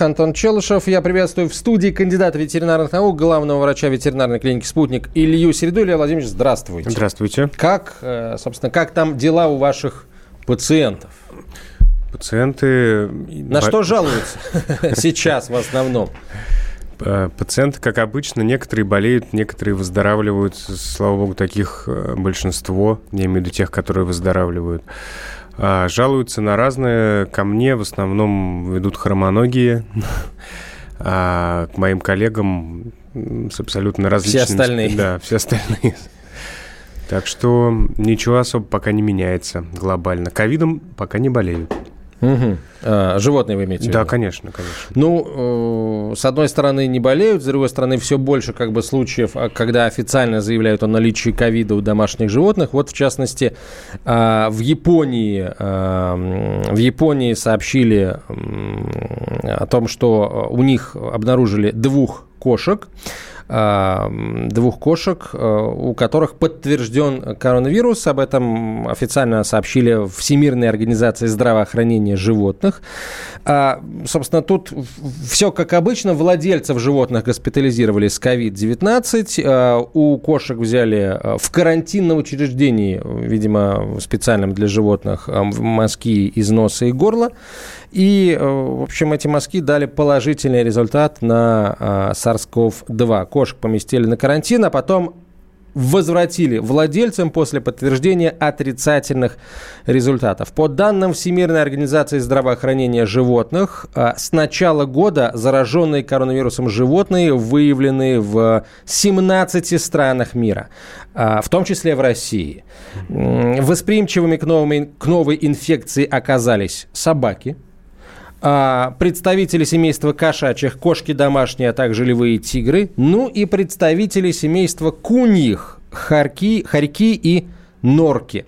Антон Челышев. Я приветствую в студии кандидата ветеринарных наук, главного врача ветеринарной клиники «Спутник» Илью Середу. Илья Владимирович, здравствуйте. Здравствуйте. Как, э, собственно, как там дела у ваших пациентов? Пациенты... На что жалуются сейчас в основном? Э, пациенты, как обычно, некоторые болеют, некоторые выздоравливают. Слава богу, таких э, большинство, я имею в виду тех, которые выздоравливают. А, жалуются на разные. Ко мне в основном ведут хромоногие. А к моим коллегам с абсолютно различными... Все остальные. Да, все остальные. Так что ничего особо пока не меняется глобально. Ковидом пока не болеют. Угу. А, животные вы имеете в виду? Да, конечно, конечно. Ну, э, с одной стороны, не болеют, с другой стороны, все больше как бы случаев, а, когда официально заявляют о наличии ковида у домашних животных. Вот, в частности, э, в Японии, э, в Японии сообщили э, о том, что у них обнаружили двух кошек, а, двух кошек, а, у которых подтвержден коронавирус. Об этом официально сообщили Всемирной организации здравоохранения животных. А, собственно, тут все как обычно. Владельцев животных госпитализировали с COVID-19. У кошек взяли в карантинном учреждении, видимо, специальном для животных, мазки из носа и горла. И, в общем, эти мазки дали положительный результат на SARS-CoV-2 кошек поместили на карантин, а потом возвратили владельцам после подтверждения отрицательных результатов. По данным Всемирной организации здравоохранения животных, а, с начала года зараженные коронавирусом животные выявлены в 17 странах мира, а, в том числе в России. Восприимчивыми к новой, к новой инфекции оказались собаки – а, представители семейства кошачьих, кошки домашние, а также львы и тигры, ну и представители семейства куньих, хорьки, хорьки и норки.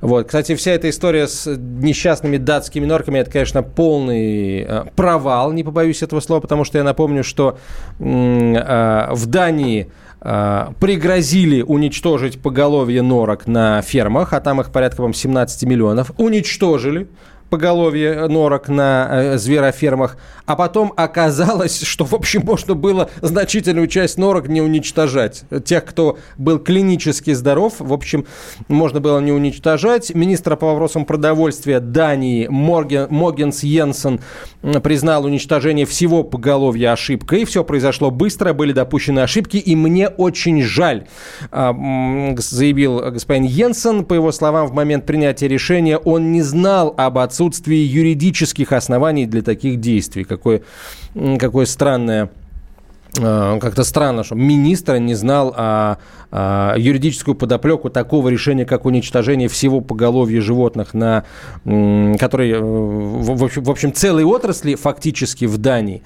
Вот. Кстати, вся эта история с несчастными датскими норками, это, конечно, полный э, провал, не побоюсь этого слова, потому что я напомню, что э, в Дании пригрозили уничтожить поголовье норок на фермах, а там их порядка, по 17 миллионов, уничтожили поголовье норок на э, зверофермах, а потом оказалось, что, в общем, можно было значительную часть норок не уничтожать. Тех, кто был клинически здоров, в общем, можно было не уничтожать. Министр по вопросам продовольствия Дании Морген, Могенс Йенсен признал уничтожение всего поголовья ошибкой. Все произошло быстро, были допущены ошибки, и мне очень жаль, а, заявил господин Йенсен. По его словам, в момент принятия решения он не знал об отсутствии отсутствии юридических оснований для таких действий. Какое, какое странное как-то странно, что министр не знал о, о юридическую подоплеку такого решения, как уничтожение всего поголовья животных, на, которые, в, общем, в общем, целой отрасли фактически в Дании.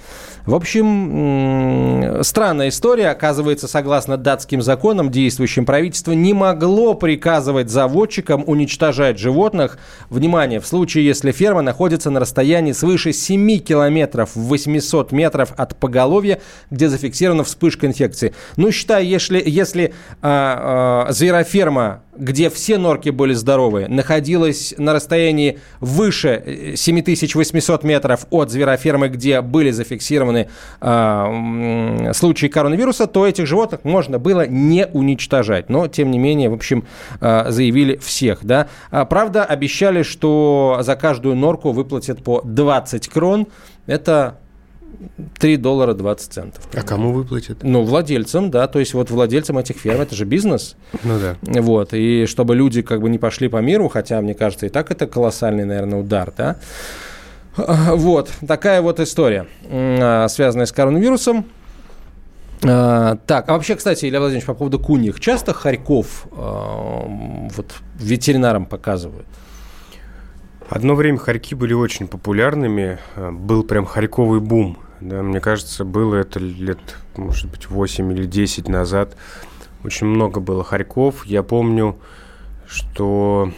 В общем, странная история. Оказывается, согласно датским законам, действующим правительство не могло приказывать заводчикам уничтожать животных. Внимание, в случае, если ферма находится на расстоянии свыше 7 километров 800 метров от поголовья, где зафиксирована вспышка инфекции. Ну, считай, если, если а, а, звероферма, где все норки были здоровые, находилась на расстоянии выше 7800 метров от зверофермы, где были зафиксированы а, случаи коронавируса, то этих животных можно было не уничтожать. Но, тем не менее, в общем, а, заявили всех. Да? А, правда, обещали, что за каждую норку выплатят по 20 крон. Это 3 доллара 20 центов. А кому выплатят? Ну, владельцам, да, то есть вот владельцам этих ферм, это же бизнес. Ну да. Вот, и чтобы люди как бы не пошли по миру, хотя, мне кажется, и так это колоссальный, наверное, удар, да. Вот, такая вот история, а, связанная с коронавирусом. А, так, а вообще, кстати, Илья Владимирович, по поводу куньих. Часто хорьков а, вот ветеринарам показывают? Одно время хорьки были очень популярными. Был прям хорьковый бум. Да, мне кажется, было это лет, может быть, 8 или 10 назад. очень много было хорьков. Я помню, что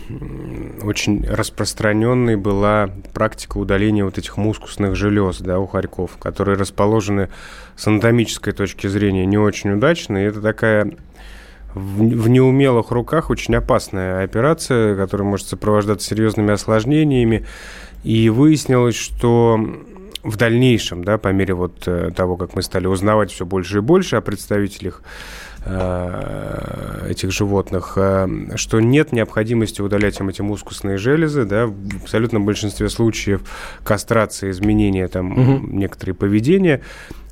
очень распространенной была практика удаления вот этих мускусных желез да, у хорьков, которые расположены с анатомической точки зрения не очень удачно. И это такая в неумелых руках очень опасная операция, которая может сопровождаться серьезными осложнениями. И выяснилось, что в дальнейшем, да, по мере вот э, того, как мы стали узнавать все больше и больше о представителях э, этих животных, э, что нет необходимости удалять им эти мускусные железы, да, в абсолютном большинстве случаев кастрация, изменения там угу. некоторые поведения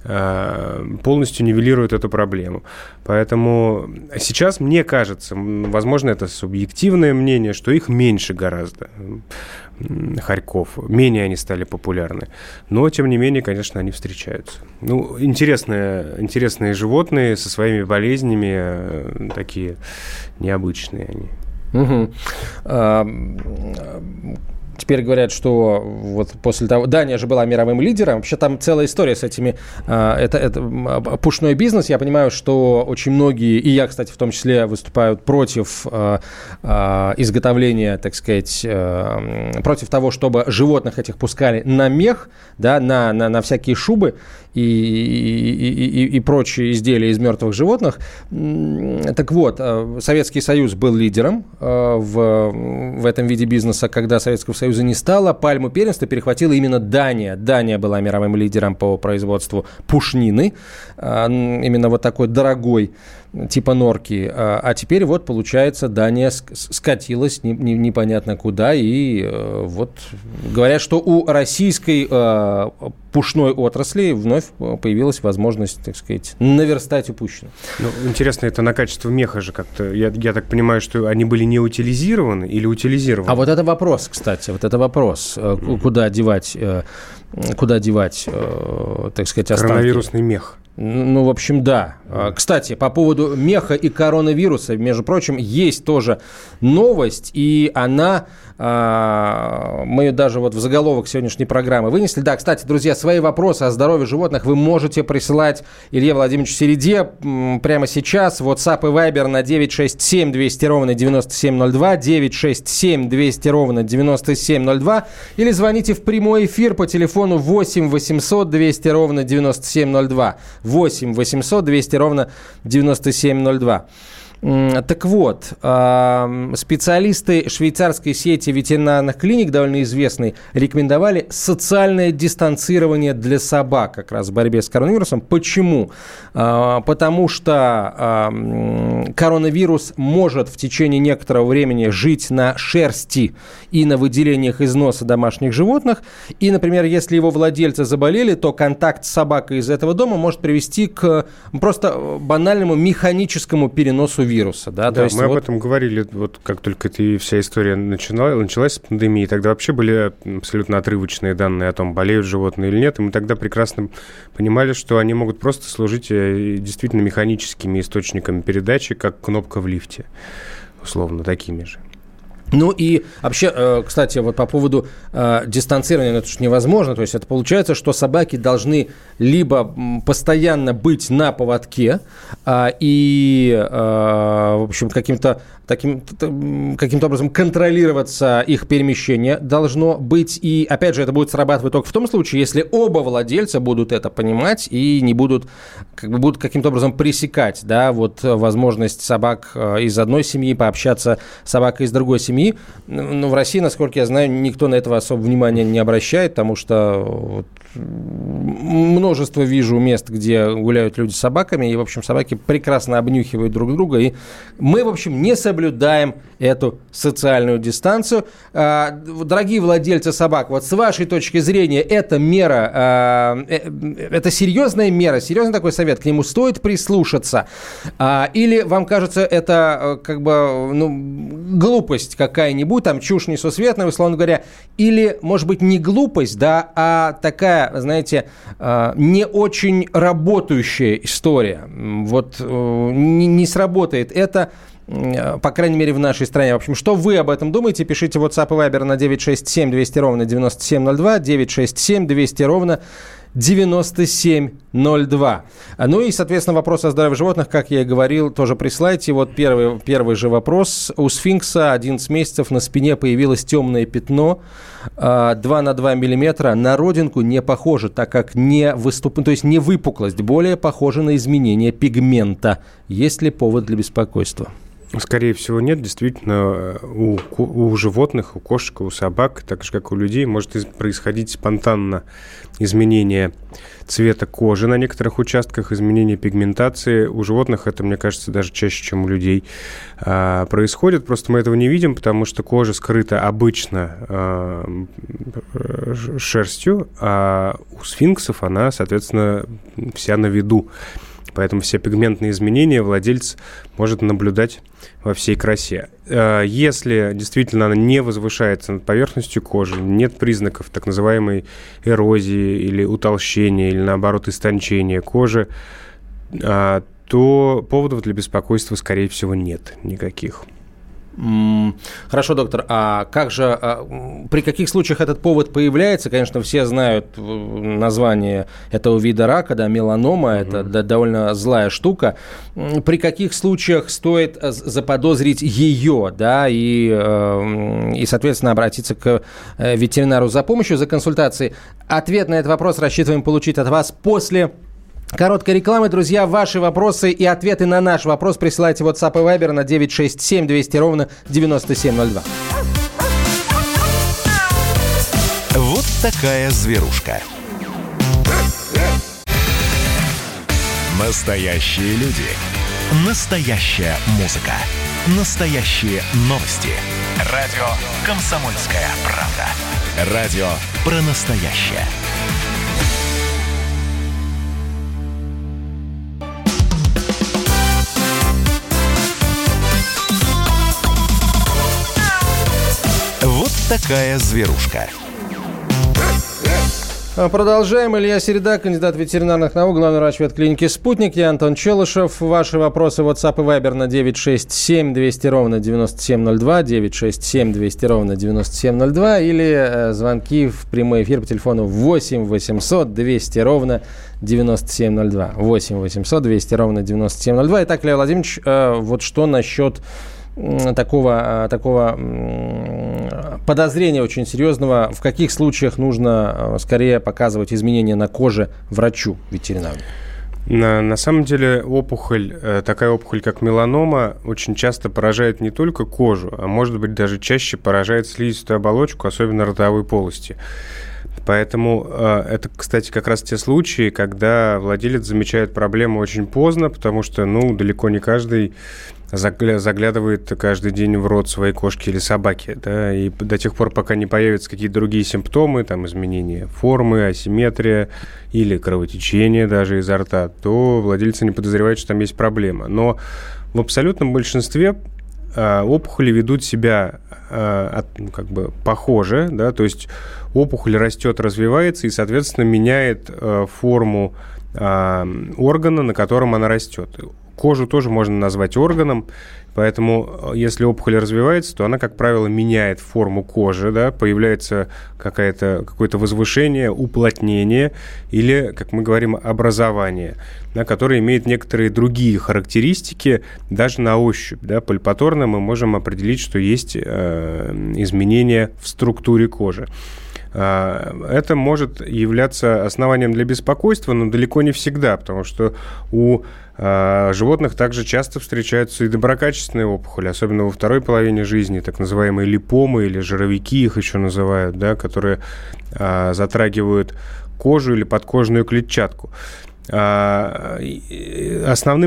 полностью нивелирует эту проблему. Поэтому сейчас мне кажется, возможно, это субъективное мнение, что их меньше гораздо. Харьков. Менее они стали популярны. Но, тем не менее, конечно, они встречаются. Ну, интересные, интересные животные со своими болезнями, э, такие необычные они. Угу. Теперь говорят, что вот после того... Дания же была мировым лидером. Вообще там целая история с этими... А, это, это пушной бизнес. Я понимаю, что очень многие, и я, кстати, в том числе, выступают против а, а, изготовления, так сказать, против того, чтобы животных этих пускали на мех, да, на, на, на всякие шубы и, и, и, и прочие изделия из мертвых животных. Так вот, Советский Союз был лидером в, в этом виде бизнеса, когда Советского Союза не стало, пальму первенства перехватила именно Дания. Дания была мировым лидером по производству пушнины, а, именно вот такой дорогой типа норки. А, а теперь вот, получается, Дания скатилась не, не, непонятно куда. И э, вот говорят, что у российской э, пушной отрасли вновь появилась возможность, так сказать, наверстать упущенное. Ну, интересно, это на качество меха же как-то... Я, я так понимаю, что они были не утилизированы или утилизированы? А вот это вопрос, кстати, вот это вопрос. Mm-hmm. Куда девать, куда девать, так сказать, останки? Коронавирусный мех. Ну, в общем, да. А, кстати, по поводу меха и коронавируса, между прочим, есть тоже новость, и она а, мы даже вот в заголовок сегодняшней программы вынесли. Да, кстати, друзья, свои вопросы о здоровье животных вы можете присылать Илье Владимировичу Середе прямо сейчас. WhatsApp и Viber на 967 200 ровно 9702, 967 200 ровно 9702 или звоните в прямой эфир по телефону 8 800 200 ровно 9702. 8 800 200 ровно 9702. Так вот, специалисты швейцарской сети ветеринарных клиник, довольно известные, рекомендовали социальное дистанцирование для собак как раз в борьбе с коронавирусом. Почему? А, потому что коронавирус может в течение некоторого времени жить на шерсти и на выделениях из носа домашних животных. И, например, если его владельцы заболели, то контакт с собакой из этого дома может привести к просто банальному механическому переносу вируса. Да, да То есть мы вот... об этом говорили, вот как только эта вся история начинала, началась с пандемии, тогда вообще были абсолютно отрывочные данные о том, болеют животные или нет, и мы тогда прекрасно понимали, что они могут просто служить э, действительно механическими источниками передачи, как кнопка в лифте, условно, такими же. Ну и вообще, э, кстати, вот по поводу э, дистанцирования, ну, это же невозможно. То есть это получается, что собаки должны либо постоянно быть на поводке а, и, э, в общем, каким-то таким, каким-то образом контролироваться их перемещение должно быть. И, опять же, это будет срабатывать только в том случае, если оба владельца будут это понимать и не будут, как бы будут каким-то образом пресекать, да, вот возможность собак э, из одной семьи пообщаться с собакой из другой семьи. Но в России, насколько я знаю, никто на этого особо внимания не обращает, потому что вот, множество вижу мест, где гуляют люди с собаками, и, в общем, собаки прекрасно обнюхивают друг друга, и мы, в общем, не соблюдаем эту социальную дистанцию. А, дорогие владельцы собак, вот с вашей точки зрения, эта мера, а, э, это серьезная мера, серьезный такой совет, к нему стоит прислушаться? А, или вам кажется, это э, как бы ну, глупость какая-нибудь, там чушь несусветная, условно говоря, или, может быть, не глупость, да, а такая знаете, а, не очень работающая история. Вот э, не сработает это по крайней мере, в нашей стране. В общем, что вы об этом думаете? Пишите WhatsApp и Viber на 967 200 ровно 9702, 967 200 ровно 9702. Ну и, соответственно, вопрос о здоровье животных, как я и говорил, тоже присылайте. Вот первый, первый же вопрос. У сфинкса 11 месяцев на спине появилось темное пятно 2 а, на 2 миллиметра. На родинку не похоже, так как не выступ... то есть не выпуклость, более похоже на изменение пигмента. Есть ли повод для беспокойства? Скорее всего, нет. Действительно, у, у животных, у кошек, у собак, так же, как у людей, может происходить спонтанно изменение цвета кожи на некоторых участках, изменение пигментации. У животных это, мне кажется, даже чаще, чем у людей а, происходит. Просто мы этого не видим, потому что кожа скрыта обычно а, шерстью, а у сфинксов она, соответственно, вся на виду. Поэтому все пигментные изменения владелец может наблюдать во всей красе. Э, если действительно она не возвышается над поверхностью кожи, нет признаков так называемой эрозии или утолщения, или наоборот истончения кожи, э, то поводов для беспокойства, скорее всего, нет никаких. Хорошо, доктор, а как же, а, при каких случаях этот повод появляется? Конечно, все знают э, название этого вида рака, да, меланома, mm-hmm. это да, довольно злая штука. При каких случаях стоит э, заподозрить ее, да, и, э, и соответственно, обратиться к ветеринару за помощью, за консультацией? Ответ на этот вопрос рассчитываем получить от вас после Короткая реклама, друзья. Ваши вопросы и ответы на наш вопрос присылайте WhatsApp и Viber на 967 200 ровно 9702. Вот такая зверушка. Настоящие люди. Настоящая музыка. Настоящие новости. Радио «Комсомольская правда». Радио про настоящее. Такая зверушка. А, продолжаем. Илья Середа, кандидат ветеринарных наук, главный врач ветклиники «Спутник». Я Антон Челышев. Ваши вопросы WhatsApp и Viber на 967 200 ровно 9702, 967 200 ровно 9702 или э, звонки в прямой эфир по телефону 8 800 200 ровно 9702. 8 800 200 ровно 9702. Итак, Лев Владимирович, э, вот что насчет такого, а, такого подозрения очень серьезного, в каких случаях нужно а, скорее показывать изменения на коже врачу ветеринару? На, на самом деле опухоль, э, такая опухоль, как меланома, очень часто поражает не только кожу, а может быть даже чаще поражает слизистую оболочку, особенно ротовой полости. Поэтому э, это, кстати, как раз те случаи, когда владелец замечает проблему очень поздно, потому что, ну, далеко не каждый заглядывает каждый день в рот своей кошки или собаки, да, и до тех пор, пока не появятся какие-то другие симптомы, там, изменение формы, асимметрия или кровотечение даже изо рта, то владельцы не подозревают, что там есть проблема. Но в абсолютном большинстве опухоли ведут себя э, ну, как бы похоже, да, то есть опухоль растет, развивается и, соответственно, меняет э, форму органа, на котором она растет. Кожу тоже можно назвать органом, поэтому э, если опухоль развивается, то она, как правило, меняет форму кожи, да, появляется какое-то какое возвышение, уплотнение или, как мы говорим, образование, да, которое имеет некоторые другие характеристики даже на ощупь. Да, пальпаторно мы можем определить, что есть э, изменения в структуре кожи. А, это может являться основанием для беспокойства, но далеко не всегда, потому что у а, животных также часто встречаются и доброкачественные опухоли, особенно во второй половине жизни, так называемые липомы или жировики их еще называют, да, которые а, затрагивают кожу или подкожную клетчатку. Основным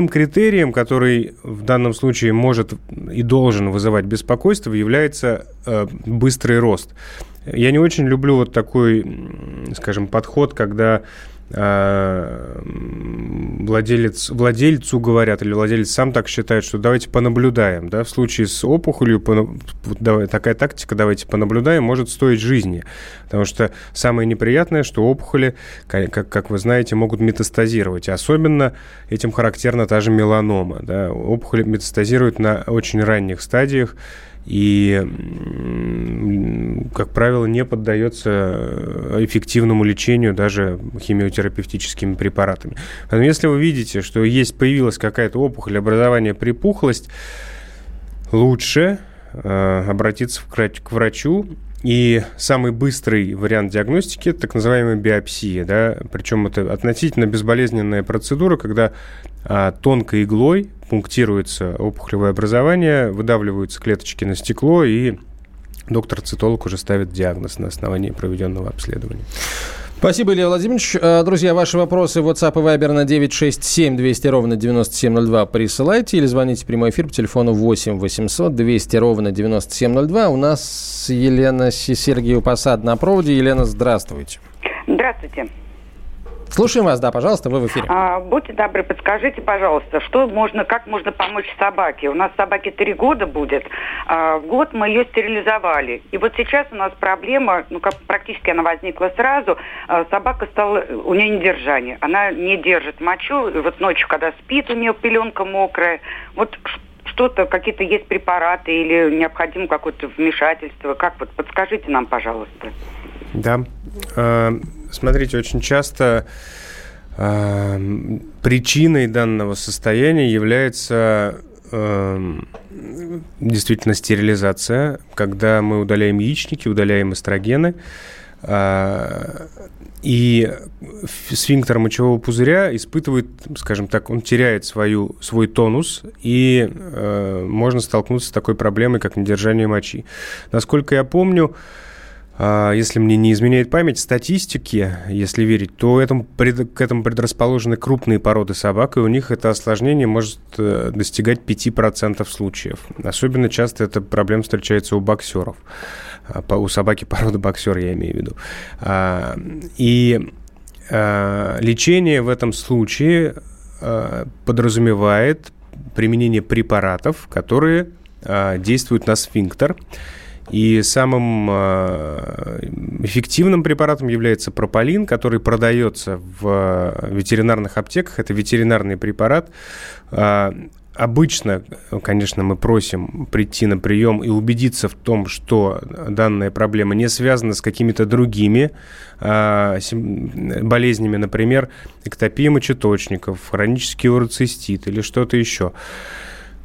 критерием, который в данном случае может и должен вызывать беспокойство, является быстрый рост. Я не очень люблю вот такой, скажем, подход, когда Э, владелец, владельцу говорят, или владелец сам так считает, что давайте понаблюдаем. Да? В случае с опухолью давай, такая тактика «давайте понаблюдаем» может стоить жизни. Потому что самое неприятное, что опухоли, как, как вы знаете, могут метастазировать. Особенно этим характерна та же меланома. Да? Опухоли метастазируют на очень ранних стадиях, и как правило, не поддается э, эффективному лечению даже химиотерапевтическими препаратами. Поэтому если вы видите, что есть, появилась какая-то опухоль, образование, припухлость, лучше э, обратиться к врачу и самый быстрый вариант диагностики – так называемая биопсия. Да? Причем это относительно безболезненная процедура, когда а, тонкой иглой пунктируется опухолевое образование, выдавливаются клеточки на стекло, и доктор-цитолог уже ставит диагноз на основании проведенного обследования. Спасибо, Илья Владимирович. Э, друзья, ваши вопросы в WhatsApp и Viber на 967 200 ровно 9702 присылайте или звоните в прямой эфир по телефону 8 800 200 ровно 9702. У нас Елена Сергеева Посад на проводе. Елена, здравствуйте. Здравствуйте. Слушаем вас, да, пожалуйста, вы в эфире. А, будьте добры, подскажите, пожалуйста, что можно, как можно помочь собаке? У нас собаке три года будет. А, год мы ее стерилизовали. И вот сейчас у нас проблема, ну как практически она возникла сразу, а, собака стала, у нее недержание. Она не держит мочу. И вот ночью, когда спит, у нее пеленка мокрая. Вот что-то, какие-то есть препараты или необходимо какое-то вмешательство? Как вот подскажите нам, пожалуйста. Да. А, смотрите, очень часто а, причиной данного состояния является а, действительно стерилизация, когда мы удаляем яичники, удаляем эстрогены, и сфинктер мочевого пузыря испытывает, скажем так, он теряет свою, свой тонус, и э, можно столкнуться с такой проблемой, как недержание мочи. Насколько я помню, а, если мне не изменяет память, статистики, если верить, то этому, к этому предрасположены крупные породы собак, и у них это осложнение может э, достигать 5% случаев. Особенно часто эта проблема встречается у боксеров. А, у собаки породы боксер, я имею в виду. А, и лечение в этом случае подразумевает применение препаратов, которые действуют на сфинктер. И самым эффективным препаратом является прополин, который продается в ветеринарных аптеках. Это ветеринарный препарат. Обычно, конечно, мы просим прийти на прием и убедиться в том, что данная проблема не связана с какими-то другими а, болезнями, например, эктопия мочеточников, хронический уроцистит или что-то еще.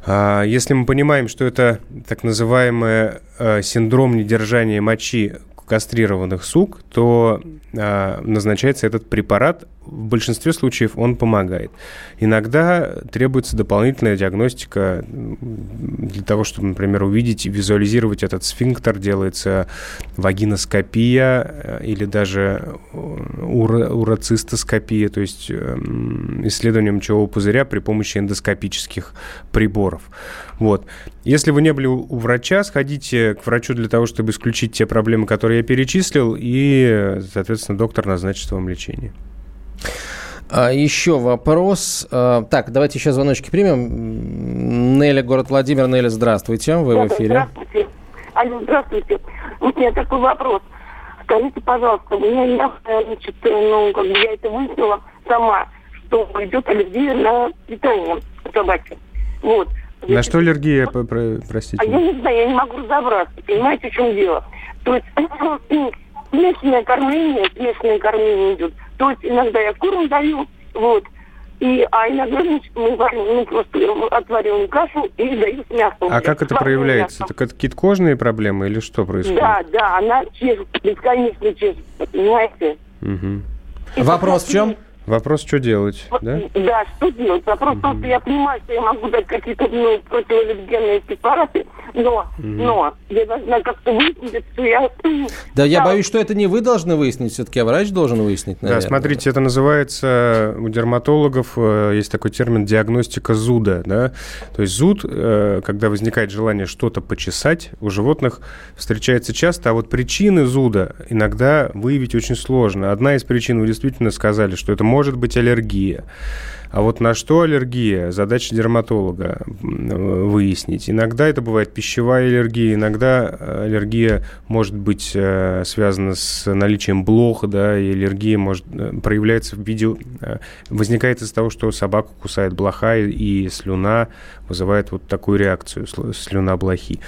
А, если мы понимаем, что это так называемый э, синдром недержания мочи кастрированных сук, то назначается этот препарат. В большинстве случаев он помогает. Иногда требуется дополнительная диагностика для того, чтобы, например, увидеть и визуализировать этот сфинктер. Делается вагиноскопия э, или даже уро уроцистоскопия, то есть эм, исследование мочевого пузыря при помощи эндоскопических приборов. Вот. Если вы не были у врача, сходите к врачу для того, чтобы исключить те проблемы, которые я перечислил, и, соответственно, доктор назначит вам лечение. А еще вопрос. А, так, давайте еще звоночки примем. Неля, город Владимир. Неля, здравствуйте. Вы да, в эфире. Здравствуйте. Алло, здравствуйте. У меня такой вопрос. Скажите, пожалуйста, у меня я, значит, ну, как бы я это выяснила сама, что идет аллергия на питание собаки. Вот. На что аллергия, простите? А я не знаю, я не могу разобраться. Понимаете, в чем дело? То есть смешанное кормление, смешанное кормление идет. То есть иногда я корм даю, вот, и, а иногда значит, мы варим, ну, просто отвариваем кашу и даю с мясом. А как это проявляется? Так это какие-то кожные проблемы или что происходит? Да, да, она чешется, бесконечно чешется, понимаете? Угу. Вопрос в чем? Вопрос, что делать, да? Да, что делать. Вопрос том, что я понимаю, что я могу дать какие-то ну, противоаллергенные препараты, но, угу. но я должна как-то выяснить, что я... Да, я боюсь, что это не вы должны выяснить, все-таки, а врач должен выяснить, наверное. Да, смотрите, это называется у дерматологов, э, есть такой термин диагностика зуда, да? То есть зуд, э, когда возникает желание что-то почесать, у животных встречается часто, а вот причины зуда иногда выявить очень сложно. Одна из причин, вы действительно сказали, что это может быть аллергия. А вот на что аллергия? Задача дерматолога выяснить. Иногда это бывает пищевая аллергия, иногда аллергия может быть э, связана с наличием блох, да, и аллергия может э, проявляется в виде... Э, возникает из-за того, что собаку кусает блоха и слюна вызывает вот такую реакцию слюна блохи.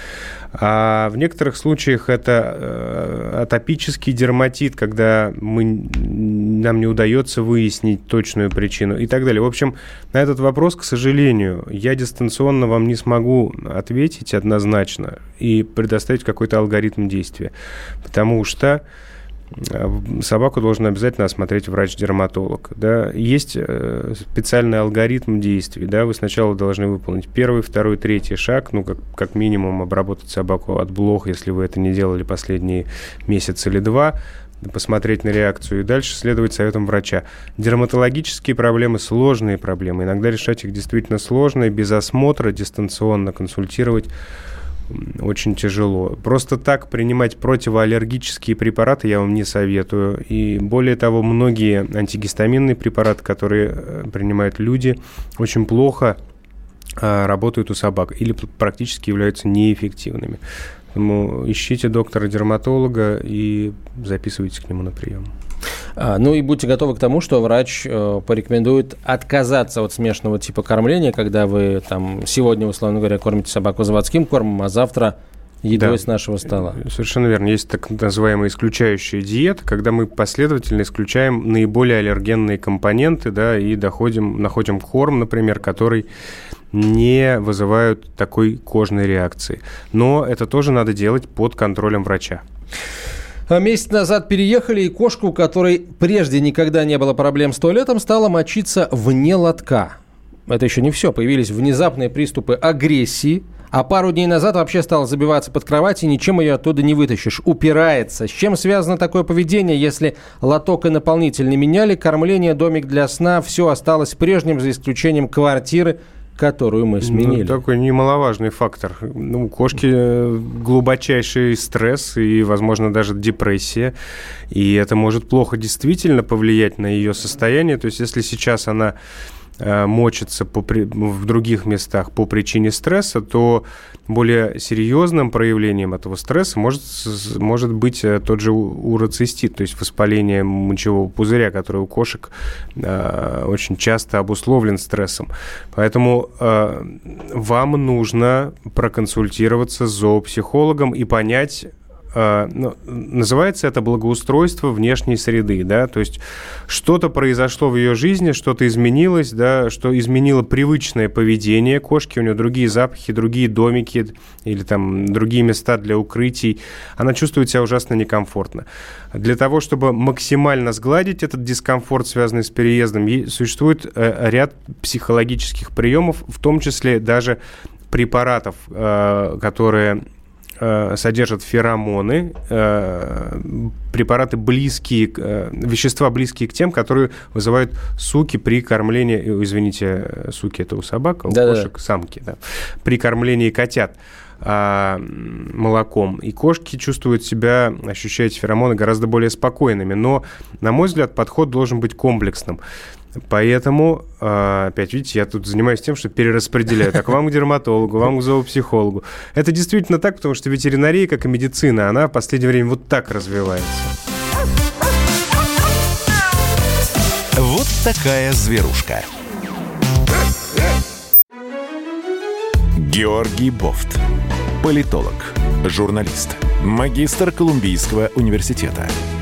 А в некоторых случаях это э, атопический дерматит, когда мы, нам не удается выяснить точную причину и так далее. В общем, на этот вопрос, к сожалению, я дистанционно вам не смогу ответить однозначно и предоставить какой-то алгоритм действия, потому что собаку должен обязательно осмотреть врач-дерматолог. Да. Есть э, специальный алгоритм действий. Да. Вы сначала должны выполнить первый, второй, третий шаг, ну, как, как минимум обработать собаку от блох, если вы это не делали последние месяц или два, посмотреть на реакцию и дальше следовать советам врача. Дерматологические проблемы – сложные проблемы. Иногда решать их действительно сложно, и без осмотра дистанционно консультировать очень тяжело. Просто так принимать противоаллергические препараты я вам не советую. И более того, многие антигистаминные препараты, которые э, принимают люди, очень плохо а, работают у собак или практически являются неэффективными. Поэтому ищите доктора-дерматолога и записывайтесь к нему на прием. А, ну и будьте готовы к тому, что врач э, порекомендует отказаться от смешанного типа кормления, когда вы там сегодня, условно говоря, кормите собаку заводским кормом, а завтра едой да. с нашего стола. Совершенно верно. Есть так называемая исключающая диета, когда мы последовательно исключаем наиболее аллергенные компоненты, да, и доходим, находим корм, например, который не вызывают такой кожной реакции. Но это тоже надо делать под контролем врача. А месяц назад переехали, и кошку, у которой прежде никогда не было проблем с туалетом, стала мочиться вне лотка. Это еще не все. Появились внезапные приступы агрессии. А пару дней назад вообще стала забиваться под кровать, и ничем ее оттуда не вытащишь. Упирается. С чем связано такое поведение, если лоток и наполнитель не меняли, кормление, домик для сна, все осталось прежним, за исключением квартиры, которую мы сменили. Ну, такой немаловажный фактор. Ну, у кошки э, глубочайший стресс и, возможно, даже депрессия. И это может плохо действительно повлиять на ее состояние. То есть, если сейчас она мочится по, в других местах по причине стресса, то более серьезным проявлением этого стресса может, может быть э, тот же уроцистит, то есть воспаление мочевого пузыря, который у кошек э, очень часто обусловлен стрессом. Поэтому э, вам нужно проконсультироваться с зоопсихологом и понять, называется это благоустройство внешней среды, да, то есть что-то произошло в ее жизни, что-то изменилось, да, что изменило привычное поведение. Кошки, у нее другие запахи, другие домики или там другие места для укрытий, она чувствует себя ужасно некомфортно. Для того, чтобы максимально сгладить этот дискомфорт, связанный с переездом, существует э, ряд психологических приемов, в том числе даже препаратов, э, которые Э, содержат феромоны, э, препараты близкие, э, вещества близкие к тем, которые вызывают суки при кормлении, извините, суки это у собак, а у да, кошек да. самки, да, при кормлении котят а, молоком. И кошки чувствуют себя, ощущают феромоны гораздо более спокойными. Но, на мой взгляд, подход должен быть комплексным. Поэтому, а, опять видите, я тут занимаюсь тем, что перераспределяю. Так, вам к дерматологу, вам к зоопсихологу. Это действительно так, потому что ветеринария, как и медицина, она в последнее время вот так развивается. Вот такая зверушка. Георгий Бофт. Политолог, журналист, магистр Колумбийского университета –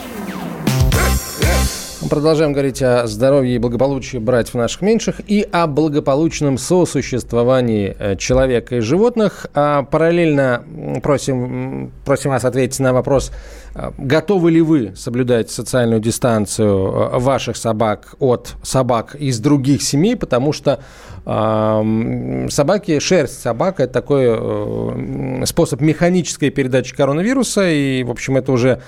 Продолжаем говорить о здоровье и благополучии братьев наших меньших и о благополучном сосуществовании э, человека и животных. А параллельно просим, просим вас ответить на вопрос, э, готовы ли вы соблюдать социальную дистанцию э, ваших собак от собак из других семей, потому что э, собаки, шерсть собак – это такой э, способ механической передачи коронавируса, и, в общем, это уже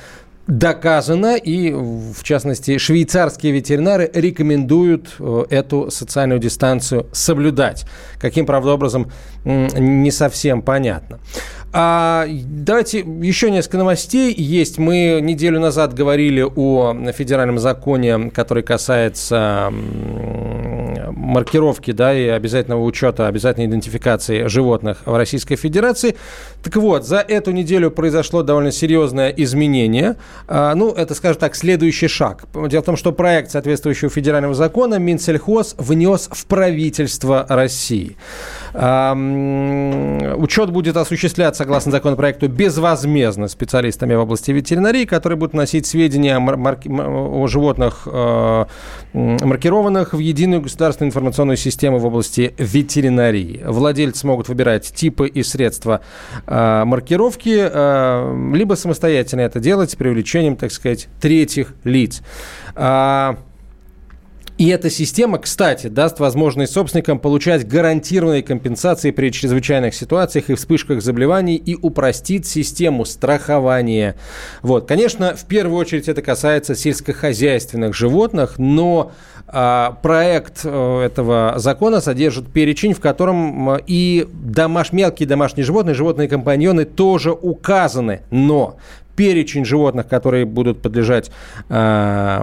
доказано, и, в частности, швейцарские ветеринары рекомендуют э, эту социальную дистанцию соблюдать. Каким, правда, образом, не совсем понятно. А, давайте еще несколько новостей есть. Мы неделю назад говорили о федеральном законе, который касается маркировки да, и обязательного учета, обязательной идентификации животных в Российской Федерации. Так вот, за эту неделю произошло довольно серьезное изменение. А, ну, это, скажем так, следующий шаг. Дело в том, что проект соответствующего федерального закона Минсельхоз внес в правительство России. А, учет будет осуществляться, согласно законопроекту, безвозмездно специалистами в области ветеринарии, которые будут носить сведения о, животных, а, маркированных в единую государственную информационную систему в области ветеринарии. Владельцы могут выбирать типы и средства э, маркировки, э, либо самостоятельно это делать с привлечением, так сказать, третьих лиц. Э, и эта система, кстати, даст возможность собственникам получать гарантированные компенсации при чрезвычайных ситуациях и вспышках заболеваний и упростит систему страхования. Вот. Конечно, в первую очередь это касается сельскохозяйственных животных, но а, проект э, этого закона содержит перечень, в котором и домаш... мелкие домашние животные, животные компаньоны тоже указаны. Но перечень животных, которые будут подлежать э,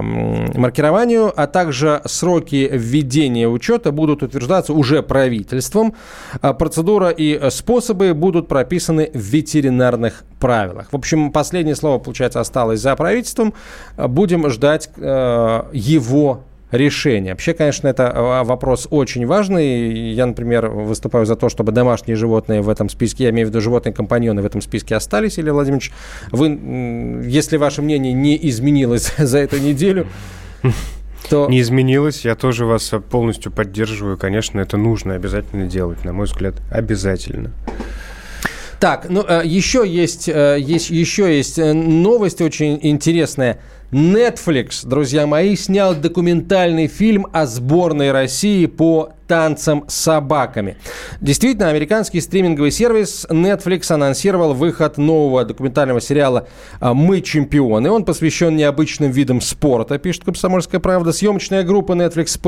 маркированию, а также сроки введения учета будут утверждаться уже правительством. А процедура и способы будут прописаны в ветеринарных правилах. В общем, последнее слово, получается, осталось за правительством. Будем ждать э, его решения. Вообще, конечно, это а, вопрос очень важный. Я, например, выступаю за то, чтобы домашние животные в этом списке, я имею в виду животные компаньоны в этом списке остались. Илья Владимирович, вы, если ваше мнение не изменилось за эту неделю, то... Не изменилось, я тоже вас полностью поддерживаю. Конечно, это нужно обязательно делать, на мой взгляд, обязательно. Так, ну еще есть, э, есть, еще есть э, новость очень интересная. Netflix, друзья мои, снял документальный фильм о сборной России по танцам с собаками. Действительно, американский стриминговый сервис Netflix анонсировал выход нового документального сериала а, «Мы чемпионы». Он посвящен необычным видам спорта, пишет «Комсомольская правда». Съемочная группа Netflix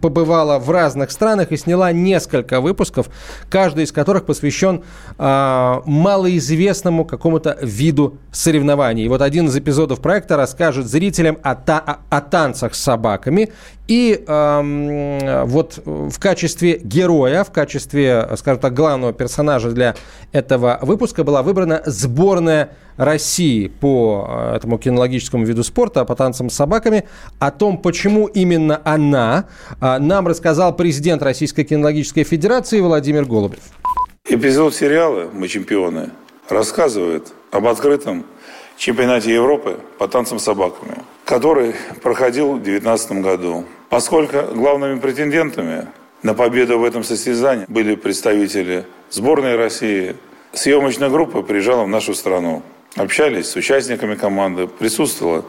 побывала в разных странах и сняла несколько выпусков, каждый из которых посвящен э, малоизвестному какому-то виду соревнований. И вот один из эпизодов проекта расскажет зрителям о, та- о танцах с собаками и э, вот в качестве героя, в качестве, скажем так, главного персонажа для этого выпуска была выбрана сборная России по э, этому кинологическому виду спорта, по танцам с собаками. О том, почему именно она, э, нам рассказал президент Российской кинологической федерации Владимир Голубев. Эпизод сериала «Мы чемпионы» рассказывает об открытом чемпионате Европы по танцам с собаками, который проходил в 2019 году. Поскольку главными претендентами на победу в этом состязании были представители сборной России, съемочная группа приезжала в нашу страну. Общались с участниками команды, присутствовала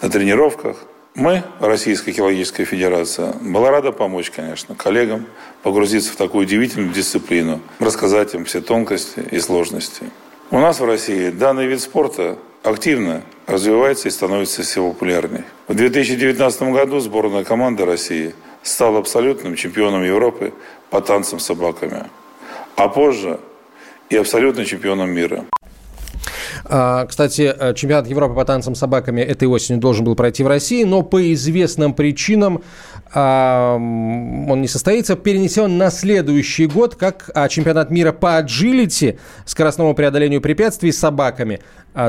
на тренировках. Мы, Российская хирургическая федерация, была рада помочь, конечно, коллегам погрузиться в такую удивительную дисциплину, рассказать им все тонкости и сложности. У нас в России данный вид спорта активно развивается и становится все популярнее. В 2019 году сборная команда России стала абсолютным чемпионом Европы по танцам с собаками, а позже и абсолютным чемпионом мира. А, кстати, э, чемпионат Европы по танцам с собаками этой осенью должен был пройти в России, но по известным причинам а, он не состоится, перенесен на следующий год, как а, чемпионат мира по аджилити, скоростному преодолению препятствий с собаками,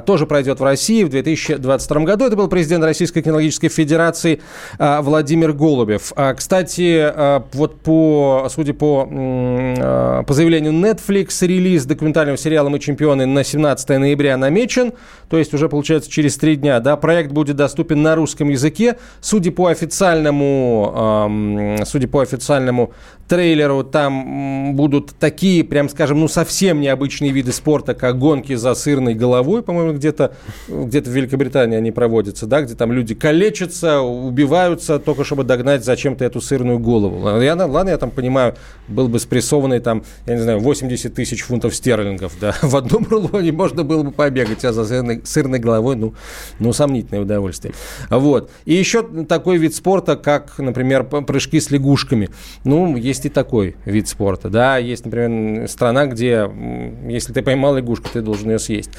тоже пройдет в России в 2022 году. Это был президент Российской кинологической федерации Владимир Голубев. Кстати, вот по, судя по, по заявлению Netflix, релиз документального сериала «Мы чемпионы» на 17 ноября намечен, то есть уже, получается, через три дня. Да, проект будет доступен на русском языке. Судя по официальному судя по официальному трейлеру, там будут такие, прям скажем, ну совсем необычные виды спорта, как гонки за сырной головой, по-моему, где-то где в Великобритании они проводятся, да, где там люди калечатся, убиваются, только чтобы догнать зачем-то эту сырную голову. Я, ладно, я там понимаю, был бы спрессованный там, я не знаю, 80 тысяч фунтов стерлингов, да, в одном рулоне можно было бы побегать, а за сырной, сырной головой, ну, ну, сомнительное удовольствие. Вот. И еще такой вид спорта, как, например, прыжки с лягушками. Ну, есть и такой вид спорта, да, есть, например, страна, где, если ты поймал лягушку, ты должен ее съесть.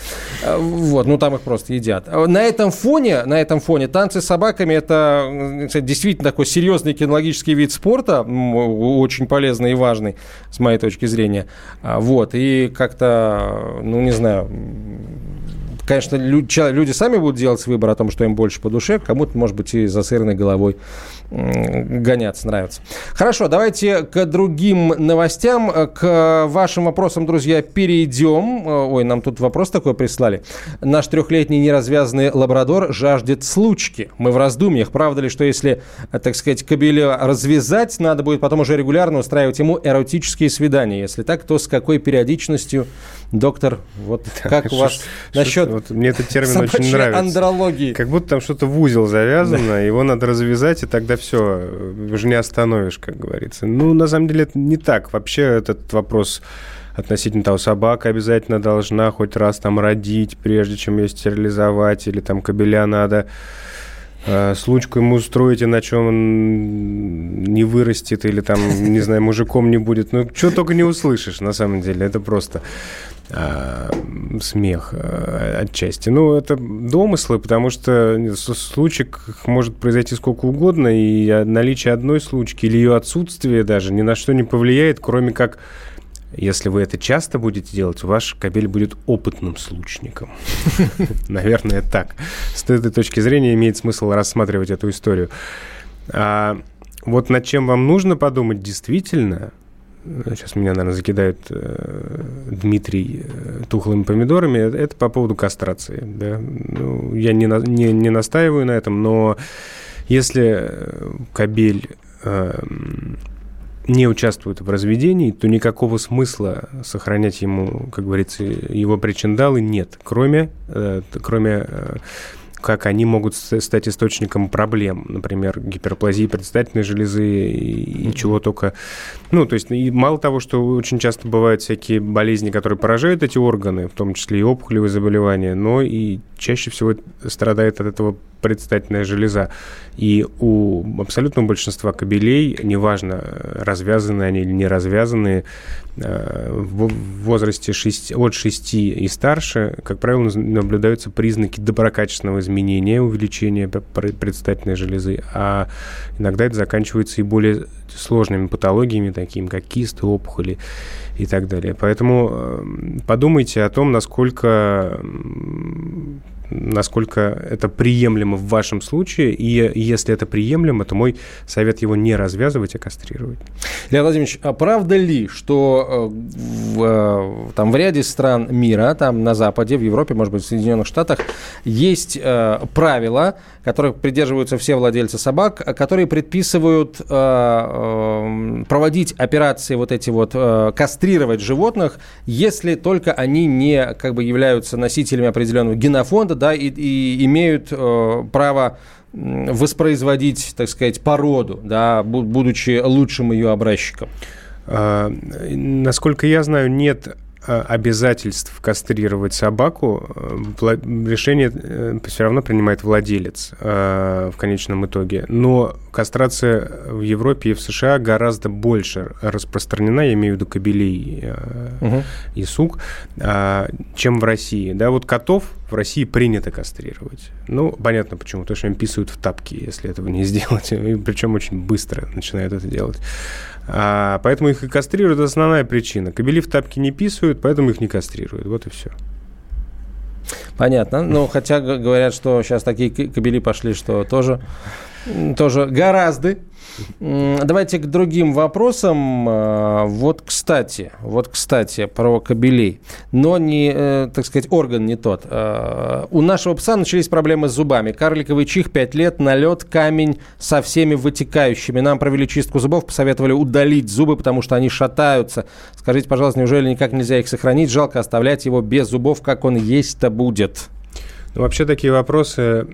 А, вот, ну, там их просто едят. А на этом фоне, на этом фоне танцы с собаками – это кстати, действительно такой серьезный кинологический вид спорта, очень полезный и важный, с моей точки зрения. А, вот, и как-то, ну, не знаю, конечно, люди сами будут делать выбор о том, что им больше по душе, кому-то, может быть, и за сырной головой гоняться нравится. Хорошо, давайте к другим новостям, к вашим вопросам, друзья, перейдем. Ой, нам тут вопрос такой прислали. Наш трехлетний неразвязанный лабрадор жаждет случки. Мы в раздумьях. Правда ли, что если, так сказать, кобеля развязать, надо будет потом уже регулярно устраивать ему эротические свидания? Если так, то с какой периодичностью, доктор, вот как у вас насчет вот Мне этот термин очень нравится. андрологии? Как будто там что-то в узел завязано, его надо развязать, и тогда все, уже не остановишь, как говорится. Ну, на самом деле, это не так. Вообще этот вопрос относительно того, собака обязательно должна хоть раз там родить, прежде чем ее стерилизовать, или там кобеля надо э, случку ему устроить, иначе он не вырастет или там, не знаю, мужиком не будет. Ну, что только не услышишь, на самом деле. Это просто э, смех э, отчасти. Ну, это домыслы, потому что случек может произойти сколько угодно, и наличие одной случки или ее отсутствие даже ни на что не повлияет, кроме как если вы это часто будете делать, ваш кабель будет опытным случником. Наверное, так. С этой точки зрения имеет смысл рассматривать эту историю. А вот над чем вам нужно подумать действительно, сейчас меня, наверное, закидают э, Дмитрий э, тухлыми помидорами, это по поводу кастрации. Да? Ну, я не, на, не, не настаиваю на этом, но если э, кабель э, не участвует в разведении, то никакого смысла сохранять ему, как говорится, его причиндалы нет, кроме, э, кроме э, как они могут стать источником проблем, например, гиперплазии предстательной железы и, и чего только. Ну, то есть, и мало того, что очень часто бывают всякие болезни, которые поражают эти органы, в том числе и опухолевые заболевания, но и чаще всего страдает от этого предстательная железа. И у абсолютного большинства кабелей, неважно, развязаны они или не развязаны, э, в возрасте 6, от 6 и старше, как правило, наблюдаются признаки доброкачественного изменения, увеличения предстательной железы, а иногда это заканчивается и более сложными патологиями, такими как кисты, опухоли и так далее. Поэтому э, подумайте о том, насколько насколько это приемлемо в вашем случае, и если это приемлемо, то мой совет его не развязывать, а кастрировать. Леонид Владимирович, а правда ли, что э, в, э, там, в ряде стран мира, там на Западе, в Европе, может быть, в Соединенных Штатах, есть э, правила, которых придерживаются все владельцы собак, которые предписывают э, э, проводить операции вот эти вот, э, кастрировать животных, если только они не как бы являются носителями определенного генофонда, да, и, и имеют э, право воспроизводить, так сказать, породу, да, будучи лучшим ее образчиком? А, насколько я знаю, нет Э, обязательств кастрировать собаку, э, решение э, все равно принимает владелец в конечном итоге. Но кастрация в Европе и в США гораздо больше распространена, я имею в виду кобелей угу. и сук, чем в России. Да, вот котов в России принято кастрировать. Ну, понятно почему, потому что им писают в тапки, если этого не сделать. И причем очень быстро начинают это делать. А, поэтому их и кастрируют. Это основная причина. Кобели в тапки не писают, поэтому их не кастрируют. Вот и все. Понятно. Ну, хотя говорят, что сейчас такие кобели пошли, что тоже, тоже гораздо Давайте к другим вопросам. А, вот, кстати, вот, кстати, про кобелей. Но не, э, так сказать, орган не тот. А, у нашего пса начались проблемы с зубами. Карликовый чих 5 лет, налет, камень со всеми вытекающими. Нам провели чистку зубов, посоветовали удалить зубы, потому что они шатаются. Скажите, пожалуйста, неужели никак нельзя их сохранить? Жалко оставлять его без зубов, как он есть-то будет. Ну, вообще такие вопросы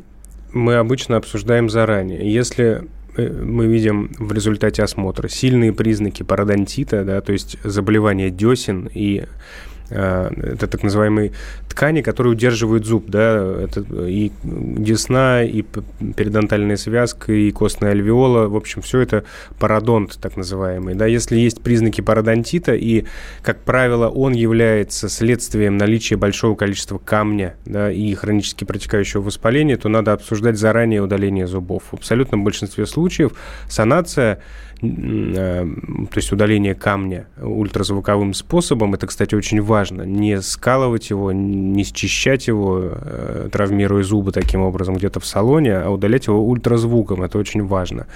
мы обычно обсуждаем заранее. Если мы видим в результате осмотра сильные признаки пародонтита, да, то есть заболевания десен и Э, это так называемые ткани, которые удерживают зуб, да, это и десна, и перидонтальная связка, и костная альвеола, в общем, все это пародонт, так называемый, да, если есть признаки пародонтита, и, как правило, он является следствием наличия большого количества камня, да, и хронически протекающего воспаления, то надо обсуждать заранее удаление зубов. В абсолютном большинстве случаев санация Э, то есть удаление камня ультразвуковым способом. Это, кстати, очень важно. Не скалывать его, не счищать его, э, травмируя зубы таким образом где-то в салоне, а удалять его ультразвуком. Это очень важно.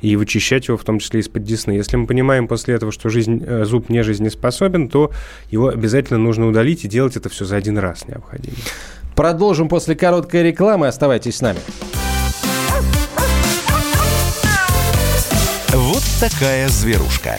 И вычищать его в том числе из-под десны. Если мы понимаем после этого, что жизнь, э, зуб не жизнеспособен, то его обязательно нужно удалить и делать это все за один раз необходимо. Продолжим после короткой рекламы. Оставайтесь с нами. Вот такая зверушка.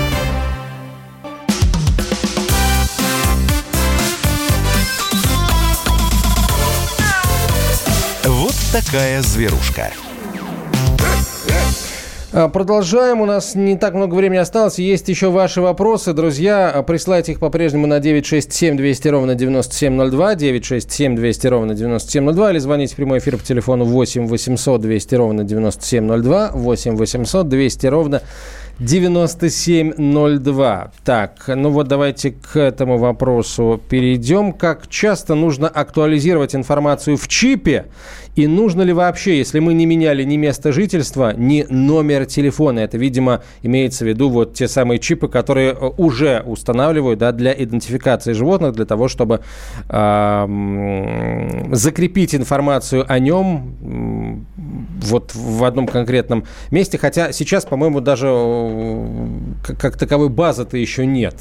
Такая зверушка. А, продолжаем. У нас не так много времени осталось. Есть еще ваши вопросы. Друзья, присылайте их по-прежнему на 967 200 ровно 9702, 967 200 ровно 9702 или звоните в прямой эфир по телефону 8 800 200 ровно 9702, 8 800 200 ровно 9702. Так, ну вот давайте к этому вопросу перейдем. Как часто нужно актуализировать информацию в чипе? И нужно ли вообще, если мы не меняли ни место жительства, ни номер телефона? Это, видимо, имеется в виду вот те самые чипы, которые э, уже устанавливают да, для идентификации животных, для того, чтобы э, закрепить информацию о нем вот в одном конкретном месте. Хотя сейчас, по-моему, даже э, как таковой базы-то еще нет.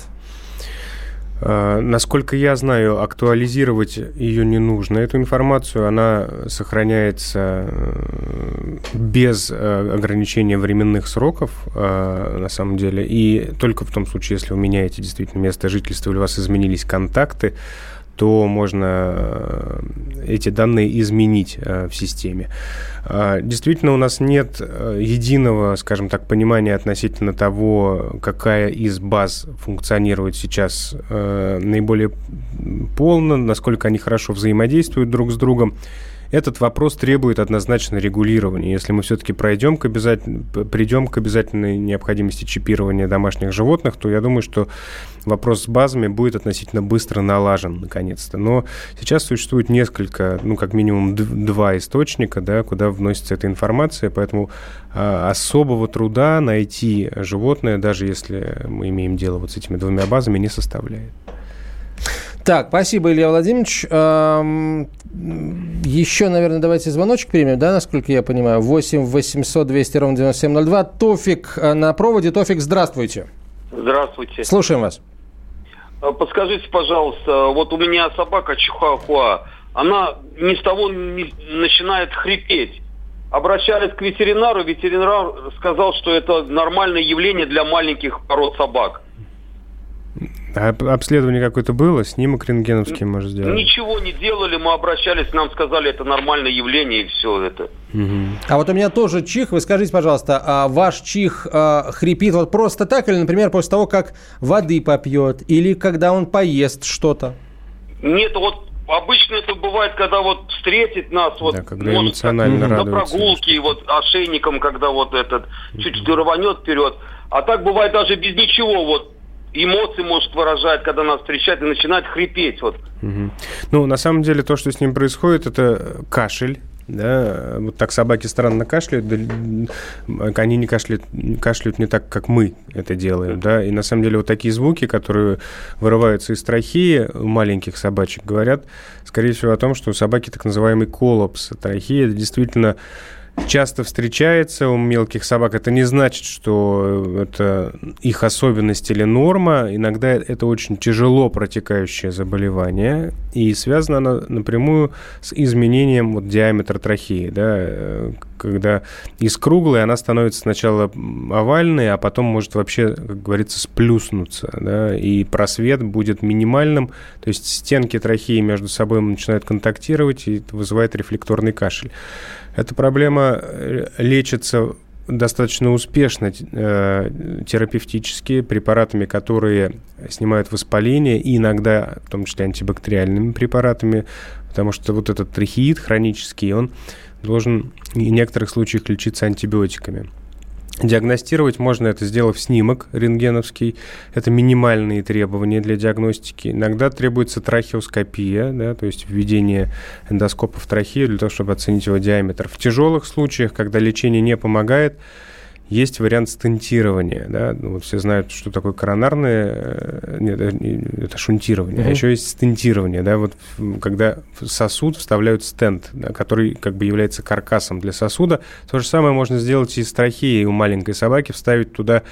А, насколько я знаю, актуализировать ее не нужно. Эту информацию, она сохраняется э, без э, ограничения временных сроков, э, на самом деле. И только в том случае, если вы меняете действительно место жительства или у вас изменились контакты, то можно э, эти данные изменить э, в системе. А, действительно, у нас нет э, единого, скажем так, понимания относительно того, какая из баз функционирует сейчас наиболее полно, насколько они хорошо взаимодействуют друг с другом этот вопрос требует однозначно регулирования. Если мы все-таки пройдем к обязательно, придем к обязательной необходимости чипирования домашних животных, то я думаю, что вопрос с базами будет относительно быстро налажен, наконец-то. Но сейчас существует несколько, ну, как минимум два источника, да, куда вносится эта информация, поэтому а, особого труда найти животное, даже если мы имеем дело вот с этими двумя базами, не составляет. Так, спасибо, Илья Владимирович. Еще, наверное, давайте звоночек примем, да, насколько я понимаю. 8 800 200 ровно 9702. Тофик э, на проводе. Тофик, здравствуйте. Здравствуйте. Слушаем вас. Э, подскажите, пожалуйста, вот у меня собака Чихуахуа, она ни с того не начинает хрипеть. Обращались к ветеринару, ветеринар сказал, что это нормальное явление для маленьких пород собак. А обследование какое-то было? Снимок рентгеновский, может, сделать? Ничего не делали, мы обращались, нам сказали, это нормальное явление, и все это. Угу. А вот у меня тоже чих. Вы скажите, пожалуйста, а ваш чих а, хрипит вот просто так, или, например, после того, как воды попьет, или когда он поест что-то? Нет, вот обычно это бывает, когда вот встретит нас, вот, Да, когда может, эмоционально как, на прогулке, вот ошейником, когда вот этот чуть рванет вперед. А так бывает даже без ничего, вот эмоции может выражать, когда нас встречает и начинает хрипеть. Вот. Мгм. Ну, на самом деле, то, что с ним происходит, это кашель. Да, вот так собаки странно кашляют, да, они не кашляют, кашляют не так, как мы это делаем, да, и на самом деле вот такие звуки, которые вырываются из трахеи у маленьких собачек, говорят, скорее всего, о том, что у собаки так называемый коллапс трахеи, это действительно часто встречается у мелких собак. Это не значит, что это их особенность или норма. Иногда это очень тяжело протекающее заболевание. И связано оно напрямую с изменением вот, диаметра трахеи. Да? Когда из круглой она становится сначала овальной, а потом может вообще, как говорится, сплюснуться. Да? И просвет будет минимальным. То есть стенки трахеи между собой начинают контактировать, и это вызывает рефлекторный кашель. Эта проблема э, лечится достаточно успешно э, терапевтически препаратами, которые снимают воспаление, и иногда, в том числе антибактериальными препаратами, потому что вот этот трахеид хронический, он должен в некоторых случаях лечиться антибиотиками. Диагностировать можно это, сделав снимок рентгеновский. Это минимальные требования для диагностики. Иногда требуется трахеоскопия, да, то есть введение эндоскопа в трахею для того, чтобы оценить его диаметр. В тяжелых случаях, когда лечение не помогает, есть вариант стентирования. Да? Ну, вот все знают, что такое коронарное... э, Нет, это шунтирование. А Мгм. еще есть стентирование. Да? Вот, когда в сосуд вставляют стенд, да, который как бы является каркасом для сосуда. То же самое можно сделать и с трахеей у маленькой собаки, вставить туда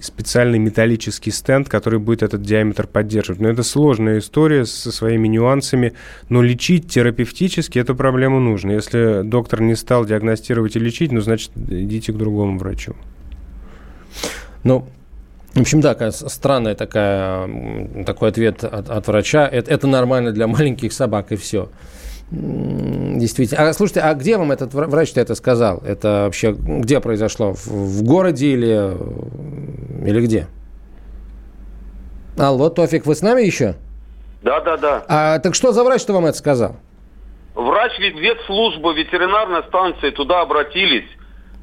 специальный металлический стенд, который будет этот диаметр поддерживать. Но это сложная история со своими нюансами, но лечить терапевтически эту проблему нужно. Если доктор не стал диагностировать и лечить, ну, значит, идите к другому врачу. Ну, в общем, да, странная такая, такой ответ от, от врача. Это, это нормально для маленьких собак, и все. Действительно. А слушайте, а где вам этот вра- врач-то это сказал? Это вообще где произошло? В, в городе или, или где? Алло, Тофик, вы с нами еще? Да, да, да. А так что за врач-то вам это сказал? Врач вет- ветслужбы ветеринарной станции туда обратились.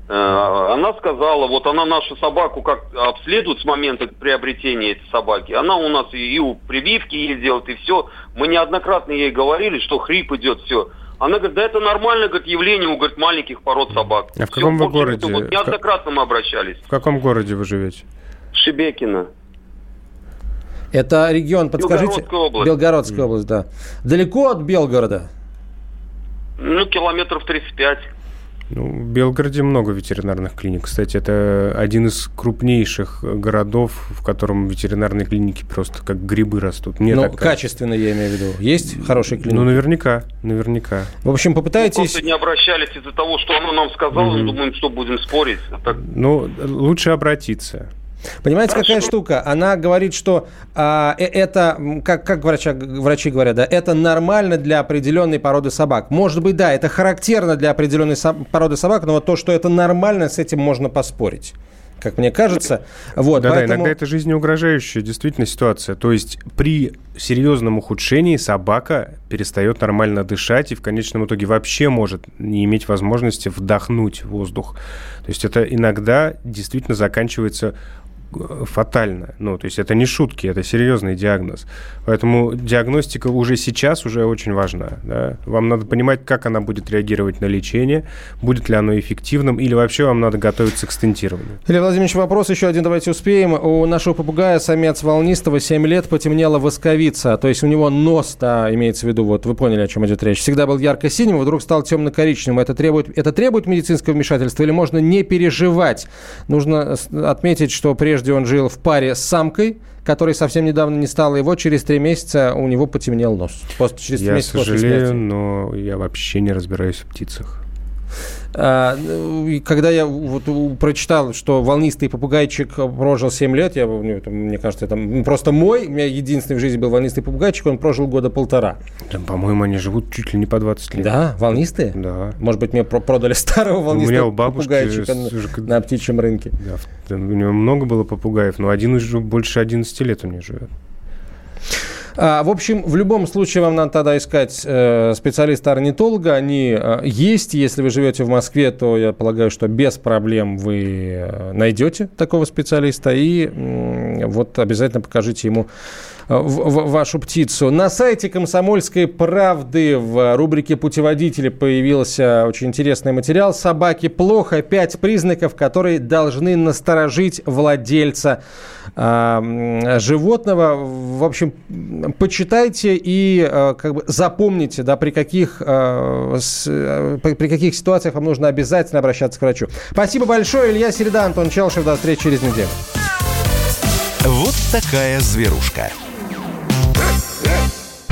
Э, Она сказала, вот она нашу собаку как обследует с момента приобретения этой собаки. Она у нас и, и у прививки ей делает, и все. Мы неоднократно ей говорили, что хрип идет, все. Она говорит, да это нормально, говорит, явление у говорит, маленьких пород собак. А в каком Всё, вы городе? Вот неоднократно мы обращались. В каком городе вы живете? Шебекина. Это регион, подскажите. Белгородская область. Белгородская область, да. Далеко от Белгорода? Ну, километров 35. Ну, в Белгороде много ветеринарных клиник. Кстати, это один из крупнейших городов, в котором ветеринарные клиники просто как грибы растут. Мне ну, качественно, я имею в виду. Есть хорошие клиники? Ну, наверняка, наверняка. В общем, Мы попытайтесь... просто не обращались из-за того, что она нам сказала. Мгм. Думаем, что будем спорить. А так Ну, лучше обратиться. Понимаете, какая штука? Она говорит, что а, э- это, как, как врача- врачи говорят, да, это нормально для определенной породы собак. Может быть, да, это характерно для определенной со- породы собак, но вот то, что это нормально, с этим можно поспорить. Как мне кажется. Вот, Да, да, поэтому- иногда это жизнеугрожающая действительно ситуация. То есть при серьезном ухудшении собака перестает нормально дышать и в конечном итоге вообще может не иметь возможности вдохнуть воздух. То есть это иногда действительно заканчивается фатально. Ну, то есть это не шутки, это серьезный диагноз. Поэтому диагностика уже сейчас уже очень важна. да. Вам надо понимать, как она будет реагировать на лечение, будет ли оно эффективным, или вообще вам надо готовиться к стентированию. Илья Владимирович, вопрос еще один, давайте успеем. У нашего попугая самец волнистого 7 лет потемнела восковица, то есть у него нос, да, имеется в виду, вот вы поняли, о чем идет речь. Всегда был ярко-синим, вдруг стал темно-коричневым. Это требует, это требует медицинского вмешательства или можно не переживать? Нужно отметить, что прежде он жил в паре с самкой, которой совсем недавно не стало его, через три месяца у него потемнел нос. После, через три месяца после сожалею, смерти. но я вообще не разбираюсь в птицах. А, ну, когда я вот прочитал, что волнистый попугайчик прожил 7 лет, я, ну, мне кажется, это просто мой, у меня единственный в жизни был волнистый попугайчик, он прожил года полтора. Да, по-моему, они живут чуть ли не по 20 лет. Да, волнистые? Да. Может быть, мне про- продали старого У меня волнистого у бабушки попугайчика на, с- на птичьем рынке. Да, у него много было попугаев, но один уже больше 11 лет у него живет. А, в общем, в любом случае вам надо тогда искать э, специалиста-орнитолога. Они э, есть. Если вы живете в Москве, то я полагаю, что без проблем вы э, найдете такого специалиста. И вот обязательно покажите ему в, вашу птицу. На сайте «Комсомольской правды» в рубрике «Путеводители» появился очень интересный материал «Собаки плохо. Пять признаков, которые должны насторожить владельца э, животного». В общем, почитайте и э, как бы запомните, да, при каких, э, с, э, при каких ситуациях вам нужно обязательно обращаться к врачу. Спасибо большое. Илья Середа, Антон Челшев. До встречи через неделю. Вот такая зверушка.